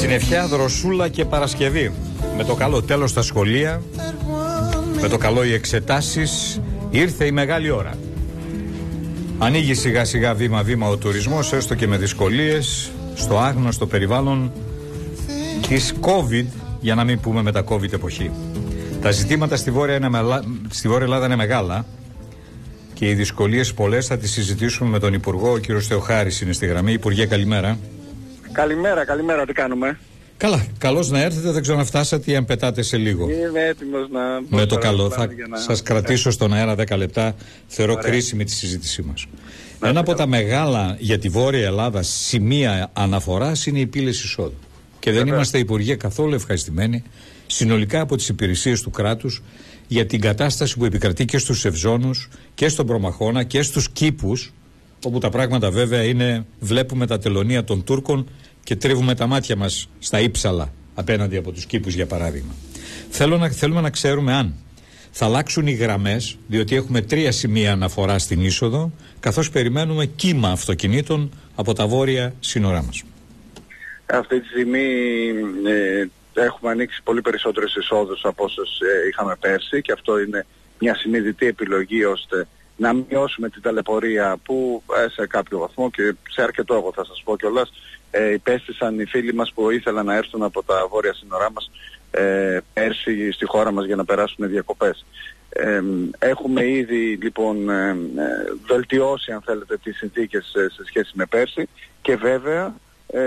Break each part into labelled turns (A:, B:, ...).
A: Συνεφιά, δροσούλα και Παρασκευή. Με το καλό τέλος στα σχολεία, με το καλό οι εξετάσεις, ήρθε η μεγάλη ώρα. Ανοίγει σιγά σιγά βήμα βήμα ο τουρισμός, έστω και με δυσκολίες, στο άγνωστο περιβάλλον της COVID, για να μην πούμε με τα COVID εποχή. Τα ζητήματα στη Βόρεια, είναι, στη Βόρεια Ελλάδα είναι μεγάλα και οι δυσκολίες πολλές θα τις συζητήσουμε με τον Υπουργό, ο κύριος Θεοχάρης είναι στη γραμμή. Υπουργέ, καλημέρα.
B: Καλημέρα, καλημέρα, τι κάνουμε;
A: Καλά, καλώς να έρθετε. Δεν ξέρω αν φτάσατε ή αν πετάτε σε λίγο.
B: Είμαι έτοιμος να.
A: Με το καλό. Θα να... σας κρατήσω στον αέρα 10 λεπτά. Θεωρώ Ωραία. κρίσιμη τη συζήτησή μας. Ένα από τα μεγάλα για τη Βόρεια Ελλάδα σημεία αναφοράς είναι η πύλη εισόδου. Και δεν είμαστε υπουργοί καθόλου ευχαριστημένοι συνολικά από τις υπηρεσίες του κράτους για την κατάσταση που επικρατεί και στους Ευζώνους και στον Προμαχώνα και στους κήπους όπου τα πράγματα βέβαια είναι, βλέπουμε τα τελωνία των Τούρκων και τρίβουμε τα μάτια μας στα ύψαλα απέναντι από τους κήπους για παράδειγμα. Θέλω να, θέλουμε να ξέρουμε αν θα αλλάξουν οι γραμμές, διότι έχουμε τρία σημεία αναφορά στην είσοδο, καθώς περιμένουμε κύμα αυτοκινήτων από τα βόρεια σύνορά μας.
B: Αυτή τη στιγμή ε, έχουμε ανοίξει πολύ περισσότερες εισόδους από όσες ε, είχαμε πέρσι και αυτό είναι μια συνειδητή επιλογή ώστε να μειώσουμε την ταλαιπωρία που ε, σε κάποιο βαθμό και σε αρκετό εγώ θα σας πω κιόλας ε, υπέστησαν οι φίλοι μας που ήθελαν να έρθουν από τα βόρεια σύνορά μας ε, πέρσι στη χώρα μας για να περάσουν διακοπές. Ε, έχουμε ήδη λοιπόν ε, ε, βελτιώσει αν θέλετε τις συνθήκες σε σχέση με πέρσι και βέβαια ε,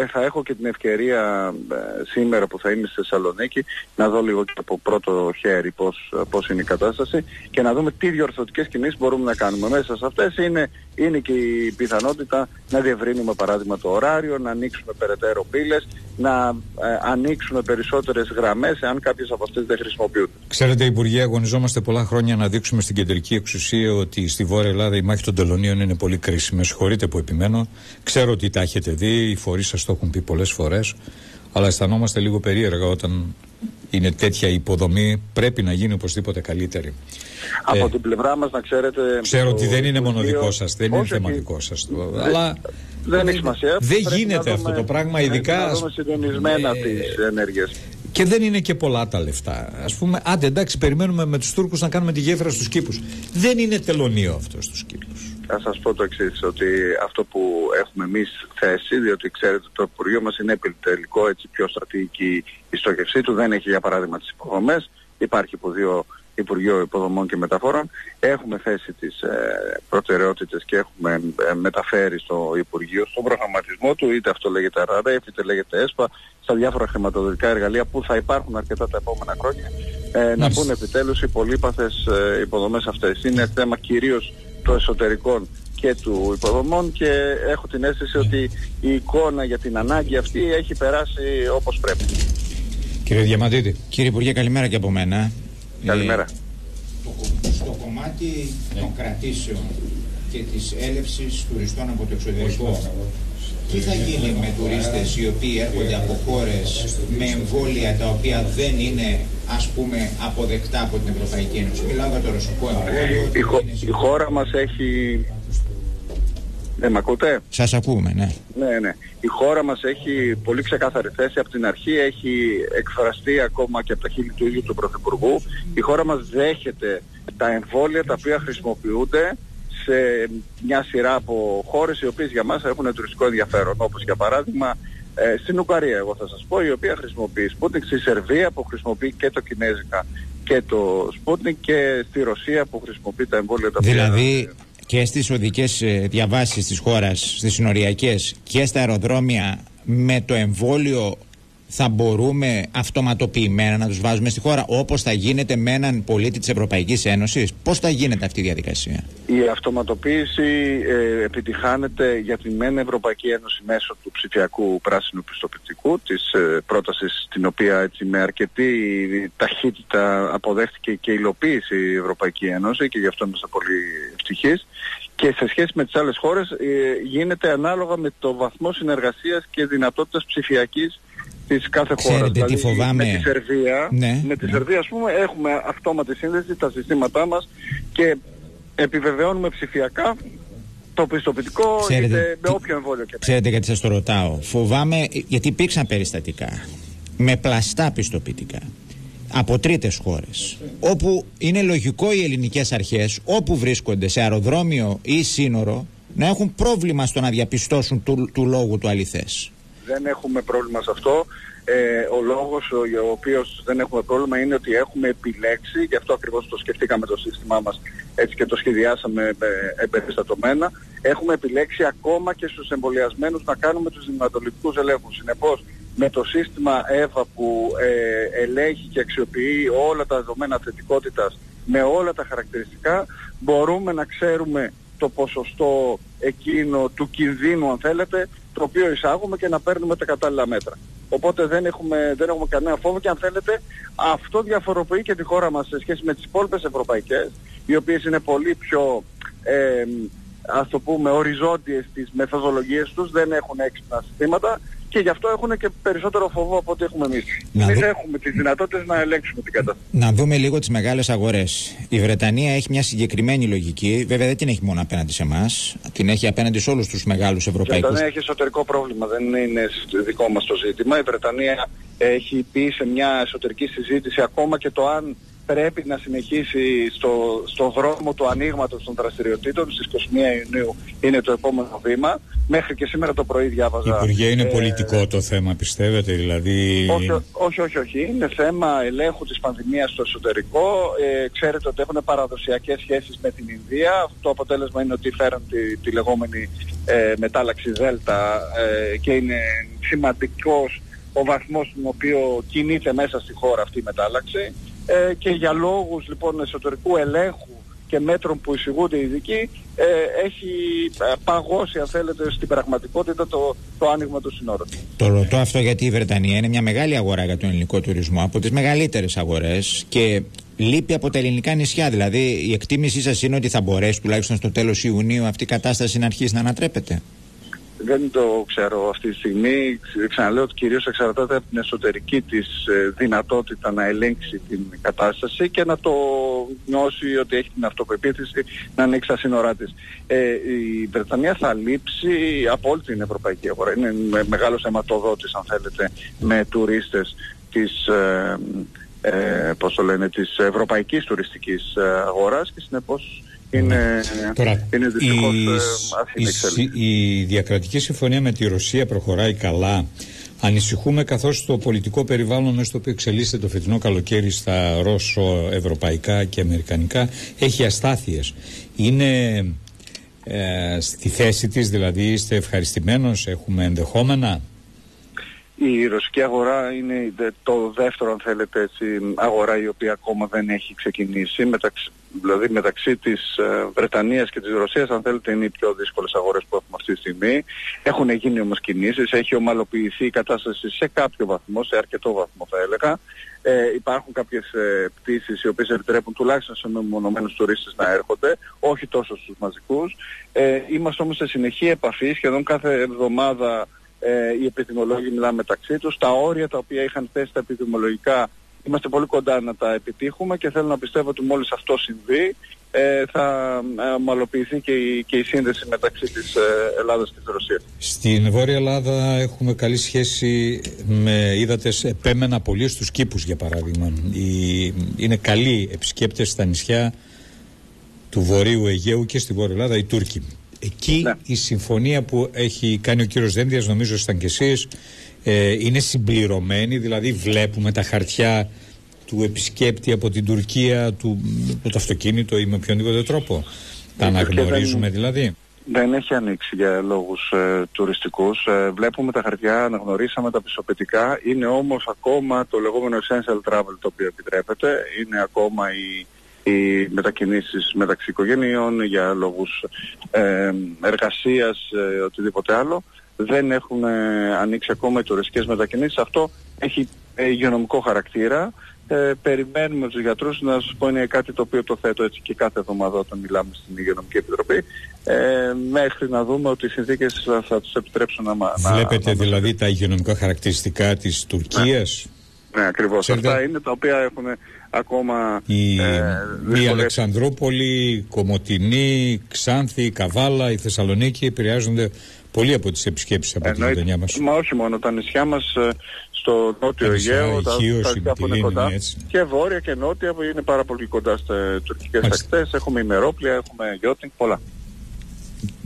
B: ε, θα έχω και την ευκαιρία ε, σήμερα που θα είμαι στη Θεσσαλονίκη να δω λίγο και από πρώτο χέρι πώς, πώς είναι η κατάσταση και να δούμε τι διορθωτικές κινήσεις μπορούμε να κάνουμε. Μέσα σε αυτές είναι, είναι και η πιθανότητα να διευρύνουμε παράδειγμα το ωράριο, να ανοίξουμε περαιτέρω πύλες, να ε, ανοίξουμε περισσότερες γραμμές εάν κάποιες από αυτές δεν χρησιμοποιούνται.
A: Ξέρετε Υπουργέ, αγωνιζόμαστε πολλά χρόνια να δείξουμε στην κεντρική εξουσία ότι στη Βόρεια Ελλάδα η μάχη των τελωνίων είναι πολύ κρίσιμη. Συγχωρείτε που επιμένω. Ξέρω ότι τα έχετε δει οι φορείς σας το έχουν πει πολλές φορές, αλλά αισθανόμαστε λίγο περίεργα όταν είναι τέτοια υποδομή, πρέπει να γίνει οπωσδήποτε καλύτερη.
B: Από ε, την πλευρά μας, να ξέρετε.
A: Ξέρω ότι δεν είναι μόνο δικό σας, δεν είναι θέμα δικό σας. Αλλά.
B: Δεν έχει σημασία.
A: Δεν γίνεται αυτό το πράγμα, ειδικά.
B: Να δούμε συντονισμένα ε, τις ενέργειες.
A: Και δεν είναι και πολλά τα λεφτά. Α πούμε, άντε εντάξει, περιμένουμε με τους Τούρκους να κάνουμε τη γέφυρα στους κήπους. Δεν είναι τελωνίο αυτό στους κήπους.
B: Θα σας πω το εξής ότι αυτό που έχουμε εμείς θέσει, διότι ξέρετε το Υπουργείο μας είναι επιτελικό έτσι πιο στρατηγική η στόχευσή του, δεν έχει για παράδειγμα τις υποδομές, υπάρχει δύο Υπουργείο Υποδομών και Μεταφορών. Έχουμε θέσει τις ε, προτεραιότητες και έχουμε ε, μεταφέρει στο Υπουργείο στον προγραμματισμό του, είτε αυτό λέγεται ΑΡΑΡΕΦ, είτε λέγεται ΕΣΠΑ, στα διάφορα χρηματοδοτικά εργαλεία που θα υπάρχουν αρκετά τα επόμενα χρόνια, ε, να μπουν επιτέλους οι πολύπαθες ε, υποδομές αυτές. Είναι θέμα κυρίως των εσωτερικών και του υποδομών και έχω την αίσθηση ότι η εικόνα για την ανάγκη αυτή έχει περάσει όπως πρέπει.
A: Κύριε Διαμαντήτη.
C: Κύριε Υπουργέ, καλημέρα και από μένα.
B: Καλημέρα. Ε,
C: στο κομμάτι των κρατήσεων και της έλευσης τουριστών από το εξωτερικό, τι θα γίνει με τουρίστες οι οποίοι έρχονται από χώρες με εμβόλια τα οποία δεν είναι ας πούμε αποδεκτά από την Ευρωπαϊκή Ένωση; Μιλάω για το ρωσικό εμβόλιο.
B: Η, χω, η χώρα μας έχει... Δεν με ακούτε;
C: Σας ακούμε, ναι.
B: Ναι, ναι. Η χώρα μας έχει πολύ ξεκάθαρη θέση. Από την αρχή έχει εκφραστεί ακόμα και από τα χείλη του ίδιου του Πρωθυπουργού. Η χώρα μας δέχεται τα εμβόλια τα οποία χρησιμοποιούνται σε μια σειρά από χώρες οι οποίες για μας έχουν τουριστικό ενδιαφέρον. Όπως για παράδειγμα ε, στην Ουγγαρία εγώ θα σας πω η οποία χρησιμοποιεί Sputnik στη Σερβία που χρησιμοποιεί και το Κινέζικα και το Sputnik και στη Ρωσία που χρησιμοποιεί τα εμβόλια τα
C: Δηλαδή και στις οδικές ε, διαβάσεις της χώρας, στις συνοριακές και στα αεροδρόμια με το εμβόλιο θα μπορούμε αυτοματοποιημένα να τους βάζουμε στη χώρα όπως θα γίνεται με έναν πολίτη της Ευρωπαϊκής Ένωσης. Πώς θα γίνεται αυτή η διαδικασία;
B: Η αυτοματοποίηση ε, επιτυχάνεται για την ΜΕΝ Ευρωπαϊκή Ένωση μέσω του ψηφιακού πράσινου πιστοποιητικού της ε, πρότασης την οποία έτσι, με αρκετή ταχύτητα αποδέχτηκε και υλοποίησε η Ευρωπαϊκή Ένωση και γι' αυτό είμαστε πολύ ευτυχείς και σε σχέση με τις άλλες χώρες ε, γίνεται ανάλογα με το βαθμό συνεργασίας και δυνατότητας ψηφιακής της κάθε χώρας.
C: Δηλαδή, φοβάμαι.
B: Με τη Σερβία,
C: ναι,
B: με τη ναι. Σερβία ας πούμε έχουμε αυτόματη σύνδεση, τα συστήματά μας και επιβεβαιώνουμε ψηφιακά το πιστοποιητικό ξέρετε, είτε με όποιο εμβόλιο και
D: Ξέρετε γιατί σας το ρωτάω. Φοβάμαι, γιατί υπήρξαν περιστατικά με πλαστά πιστοποιητικά από τρίτες χώρες όπου είναι λογικό οι ελληνικές αρχές όπου βρίσκονται σε αεροδρόμιο ή σύνορο να έχουν πρόβλημα στο να διαπιστώσουν του, του λόγου του αληθές.
B: Δεν έχουμε πρόβλημα σε αυτό. Ε, ο λόγος ο, ο οποίος δεν έχουμε πρόβλημα είναι ότι έχουμε επιλέξει, γι' αυτό ακριβώς το σκεφτήκαμε το σύστημά μας έτσι και το σχεδιάσαμε εμπεριστατωμένα, έχουμε επιλέξει ακόμα και στους εμβολιασμένους να κάνουμε τους δυνατολικούς ελέγχους. Συνεπώς, με το σύστημα ΕΒΑ που ε, ελέγχει και αξιοποιεί όλα τα δεδομένα θετικότητας με όλα τα χαρακτηριστικά, μπορούμε να ξέρουμε το ποσοστό εκείνο του κινδύνου αν θέλετε, το οποίο εισάγουμε και να παίρνουμε τα κατάλληλα μέτρα. Οπότε δεν έχουμε, δεν έχουμε κανένα φόβο και αν θέλετε αυτό διαφοροποιεί και τη χώρα μας σε σχέση με τις υπόλοιπες ευρωπαϊκές οι οποίες είναι πολύ πιο ε, ας το πούμε οριζόντιες στις μεθοδολογίες τους, δεν έχουν έξυπνα συστήματα και γι' αυτό έχουν και περισσότερο φοβό από ό,τι έχουμε εμείς. Εμείς έχουμε τις δυνατότητες να ελέγξουμε την κατάσταση.
D: Να δούμε λίγο τις μεγάλες αγορές. Η Βρετανία έχει μια συγκεκριμένη λογική, βέβαια δεν την έχει μόνο απέναντι σε εμάς, την έχει απέναντι σε όλους τους μεγάλους ευρωπαϊκούς. Η
B: Βρετανία έχει εσωτερικό πρόβλημα, δεν είναι δικό μας το ζήτημα. Η Βρετανία έχει πει σε μια εσωτερική συζήτηση ακόμα και το αν πρέπει να συνεχίσει στο, στο δρόμο του ανοίγματος των δραστηριοτήτων. Στις 21 Ιουνίου είναι το επόμενο βήμα. Μέχρι και σήμερα το πρωί διάβαζα...
A: Υπουργέ, είναι ε, πολιτικό το θέμα, πιστεύετε, δηλαδή...
B: Όχι, όχι, όχι, όχι. Είναι θέμα ελέγχου της πανδημίας στο εσωτερικό. Ε, ξέρετε ότι έχουν παραδοσιακές σχέσεις με την Ινδία. Το αποτέλεσμα είναι ότι φέραν τη, τη λεγόμενη ε, μετάλλαξη Δέλτα ε, και είναι σημαντικός ο βαθμός στον οποίο κινείται μέσα στη χώρα αυτή η μετάλλαξη ε, και για λόγους λοιπόν εσωτερικού ελέγχου και μέτρων που εισηγούνται οι ειδικοί ε, έχει ε, παγώσει αν θέλετε στην πραγματικότητα το, το άνοιγμα του συνόρων.
D: Το ρωτώ αυτό γιατί η Βρετανία είναι μια μεγάλη αγορά για τον ελληνικό τουρισμό από τις μεγαλύτερες αγορές και λείπει από τα ελληνικά νησιά. Δηλαδή η εκτίμησή σας είναι ότι θα μπορέσει τουλάχιστον στο τέλος Ιουνίου αυτή η κατάσταση να αρχίσει να ανατρέπεται;
B: Δεν το ξέρω αυτή τη στιγμή. Ξαναλέω ότι κυρίως εξαρτάται από την εσωτερική της ε, δυνατότητα να ελέγξει την κατάσταση και να το νιώσει ότι έχει την αυτοπεποίθηση να ανοίξει τα σύνορά της. Ε, η Βρετανία θα λείψει από όλη την ευρωπαϊκή αγορά. Είναι μεγάλος αιματοδότης αν θέλετε με τουρίστες της... Ε, ε, πώς το λένε, της ευρωπαϊκής τουριστικής ε, αγοράς και συνεπώς είναι, Τώρα, είναι
A: η, η, η διακρατική συμφωνία με τη Ρωσία προχωράει καλά. Ανησυχούμε καθώς το πολιτικό περιβάλλον μέσα στο οποίο εξελίσσεται το φετινό καλοκαίρι στα Ρώσο, Ευρωπαϊκά και Αμερικανικά έχει αστάθειες. Είναι ε, στη θέση της, δηλαδή είστε ευχαριστημένος, έχουμε ενδεχόμενα;
B: Η ρωσική αγορά είναι το δεύτερο αν θέλετε έτσι, αγορά η οποία ακόμα δεν έχει ξεκινήσει. Μεταξύ, δηλαδή μεταξύ της ε, Βρετανίας και της Ρωσίας αν θέλετε είναι οι πιο δύσκολες αγορές που έχουμε αυτή τη στιγμή. Έχουν γίνει όμως κινήσεις, έχει ομαλοποιηθεί η κατάσταση σε κάποιο βαθμό, σε αρκετό βαθμό θα έλεγα. Ε, υπάρχουν κάποιες ε, πτήσεις οι οποίες επιτρέπουν τουλάχιστον σε μεμονωμένους τουρίστες να έρχονται, όχι τόσο στους μαζικούς. Ε, είμαστε όμως σε συνεχή επαφή, σχεδόν κάθε εβδομάδα ε, οι επιδημολόγοι μιλάνε μεταξύ τους. Τα όρια τα οποία είχαν θέσει τα επιδημολογικά είμαστε πολύ κοντά να τα επιτύχουμε και θέλω να πιστεύω ότι μόλις αυτό συμβεί ε, θα ομαλοποιηθεί και η, και η σύνδεση μεταξύ της ε, Ελλάδας και της Ρωσίας.
A: Στην Βόρεια Ελλάδα έχουμε καλή σχέση με είδατες επέμενα πολύ στους κήπους για παράδειγμα. είναι καλοί επισκέπτες στα νησιά του Βορείου Αιγαίου και στη Βόρεια Ελλάδα οι Τούρκοι. Εκεί ναι. η συμφωνία που έχει κάνει ο κύριος Δένδιας, νομίζω ήταν και εσείς, ε, είναι συμπληρωμένη, δηλαδή βλέπουμε τα χαρτιά του επισκέπτη από την Τουρκία, του, το αυτοκίνητο ή με οποιονδήποτε τρόπο. Τα αναγνωρίζουμε δηλαδή.
B: Δεν έχει ανοίξει για λόγους ε, τουριστικούς. Ε, βλέπουμε τα χαρτιά, αναγνωρίσαμε τα πιστοποιητικά. Είναι όμως ακόμα το λεγόμενο essential travel το οποίο επιτρέπεται. Είναι ακόμα η οι μετακινήσεις μεταξύ οικογενειών για λόγους ε, εργασίας, ε, οτιδήποτε άλλο. Δεν έχουν ε, ανοίξει ακόμα οι τουριστικές μετακινήσεις. Αυτό έχει ε, υγειονομικό χαρακτήρα. Ε, περιμένουμε τους γιατρούς να σας πω είναι κάτι το οποίο το θέτω έτσι και κάθε εβδομάδα όταν μιλάμε στην Υγειονομική Επιτροπή ε, μέχρι να δούμε ότι οι συνθήκες θα, θα τους επιτρέψουν να
A: Βλέπετε να, δηλαδή τα υγειονομικά χαρακτηριστικά της Τουρκίας;
B: Ναι, ακριβώς. Αυτά είναι τα οποία έχουν ακόμα...
A: Η, ε, η Αλεξανδρούπολη, Κομωτινή, Ξάνθη, Καβάλα, η Θεσσαλονίκη επηρεάζονται πολύ από τις επισκέψεις από την γειτονιά μας.
B: Μα όχι μόνο, τα νησιά μας ε, στο νότιο Αιγαίο, τα, νησιά που είναι κοντά και βόρεια και νότια που είναι πάρα πολύ κοντά στις τουρκικές ακτές. Έχουμε ημερόπλια, έχουμε γιώτινγκ, πολλά.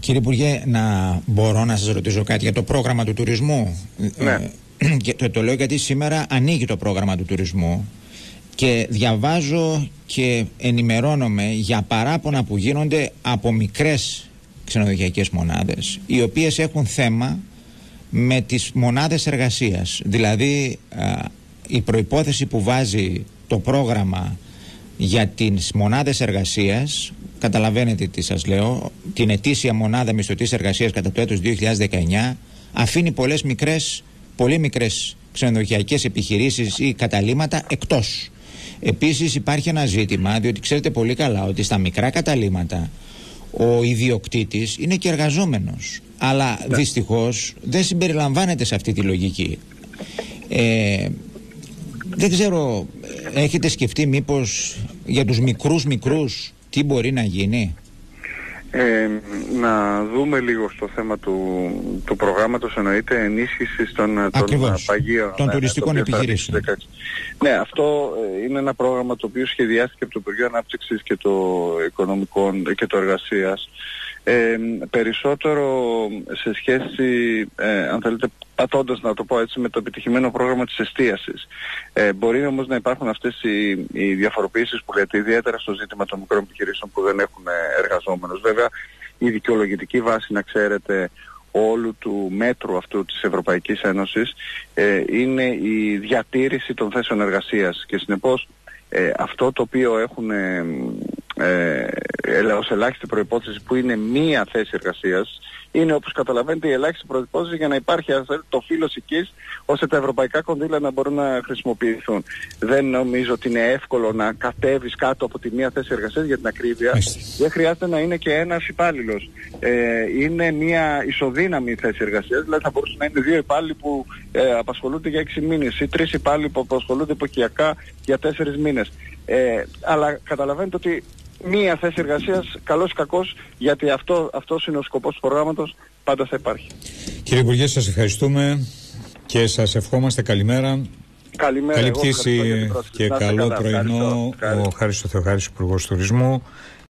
D: Κύριε Υπουργέ, να μπορώ να σας ρωτήσω κάτι για το πρόγραμμα του τουρισμού;
B: Ναι.
D: Ε, και το, το λέω γιατί σήμερα ανοίγει το πρόγραμμα του τουρισμού και διαβάζω και ενημερώνομαι για παράπονα που γίνονται από μικρές ξενοδοχειακές μονάδες οι οποίες έχουν θέμα με τις μονάδες εργασίας. Δηλαδή η προϋπόθεση που βάζει το πρόγραμμα για τις μονάδες εργασίας καταλαβαίνετε τι σας λέω την ετήσια μονάδα μισθωτής εργασίας κατά το έτος 2019 αφήνει πολλές μικρές πολύ μικρές ξενοδοχειακές επιχειρήσεις ή καταλήματα εκτός. Επίσης υπάρχει ένα ζήτημα διότι ξέρετε πολύ καλά ότι στα μικρά καταλήματα ο ιδιοκτήτης είναι και εργαζόμενος αλλά ναι. δυστυχώς δεν συμπεριλαμβάνεται σε αυτή τη λογική ε, δεν ξέρω έχετε σκεφτεί μήπως για τους μικρούς μικρούς τι μπορεί να γίνει;
B: Ε, να δούμε λίγο στο θέμα του, του προγράμματος εννοείται ενίσχυση των, των παγίων
D: των ναι, τουριστικών επιχειρήσεων.
B: Ναι, αυτό ε, είναι ένα πρόγραμμα το οποίο σχεδιάστηκε από το Υπουργείο Ανάπτυξης και το Οικονομικών και το Εργασίας. Ε, περισσότερο σε σχέση, ε, αν θέλετε, πατώντας να το πω έτσι, με το επιτυχημένο πρόγραμμα της εστίασης. Ε, μπορεί όμως να υπάρχουν αυτές οι, οι διαφοροποιήσεις που λέτε, ιδιαίτερα στο ζήτημα των μικρών επιχειρήσεων που δεν έχουν εργαζόμενους. Βέβαια, η δικαιολογητική βάση, να ξέρετε, όλου του μέτρου αυτού της Ευρωπαϊκής Ένωσης ε, είναι η διατήρηση των θέσεων εργασίας και συνεπώς ε, αυτό το οποίο έχουν ε, ε, ως ελάχιστη προϋπόθεση που είναι μία θέση εργασίας είναι όπως καταλαβαίνετε η ελάχιστη προϋπόθεση για να υπάρχει το φύλλο εκεί ώστε τα ευρωπαϊκά κονδύλια να μπορούν να χρησιμοποιηθούν. Δεν νομίζω ότι είναι εύκολο να κατέβεις κάτω από τη μία θέση εργασίας για την ακρίβεια. Δεν χρειάζεται να είναι και ένας υπάλληλος. Ε, είναι μία ισοδύναμη θέση εργασίας, δηλαδή θα μπορούσε να είναι δύο υπάλληλοι που ε, απασχολούνται για έξι μήνες ή τρεις υπάλληλοι που απασχολούνται εποχιακά για τέσσερις μήνες. Ε, αλλά καταλαβαίνετε ότι μία θέση εργασίας, καλός ή κακός, γιατί αυτό αυτός είναι ο σκοπός του προγράμματος, πάντα θα υπάρχει.
A: Κύριε Υπουργέ, σας ευχαριστούμε και σας ευχόμαστε καλημέρα.
B: Καλημέρα,
A: Καλή πτήση και καλό πρωινό. Ο Χάρης Θεοχάρης, Υπουργός Τουρισμού.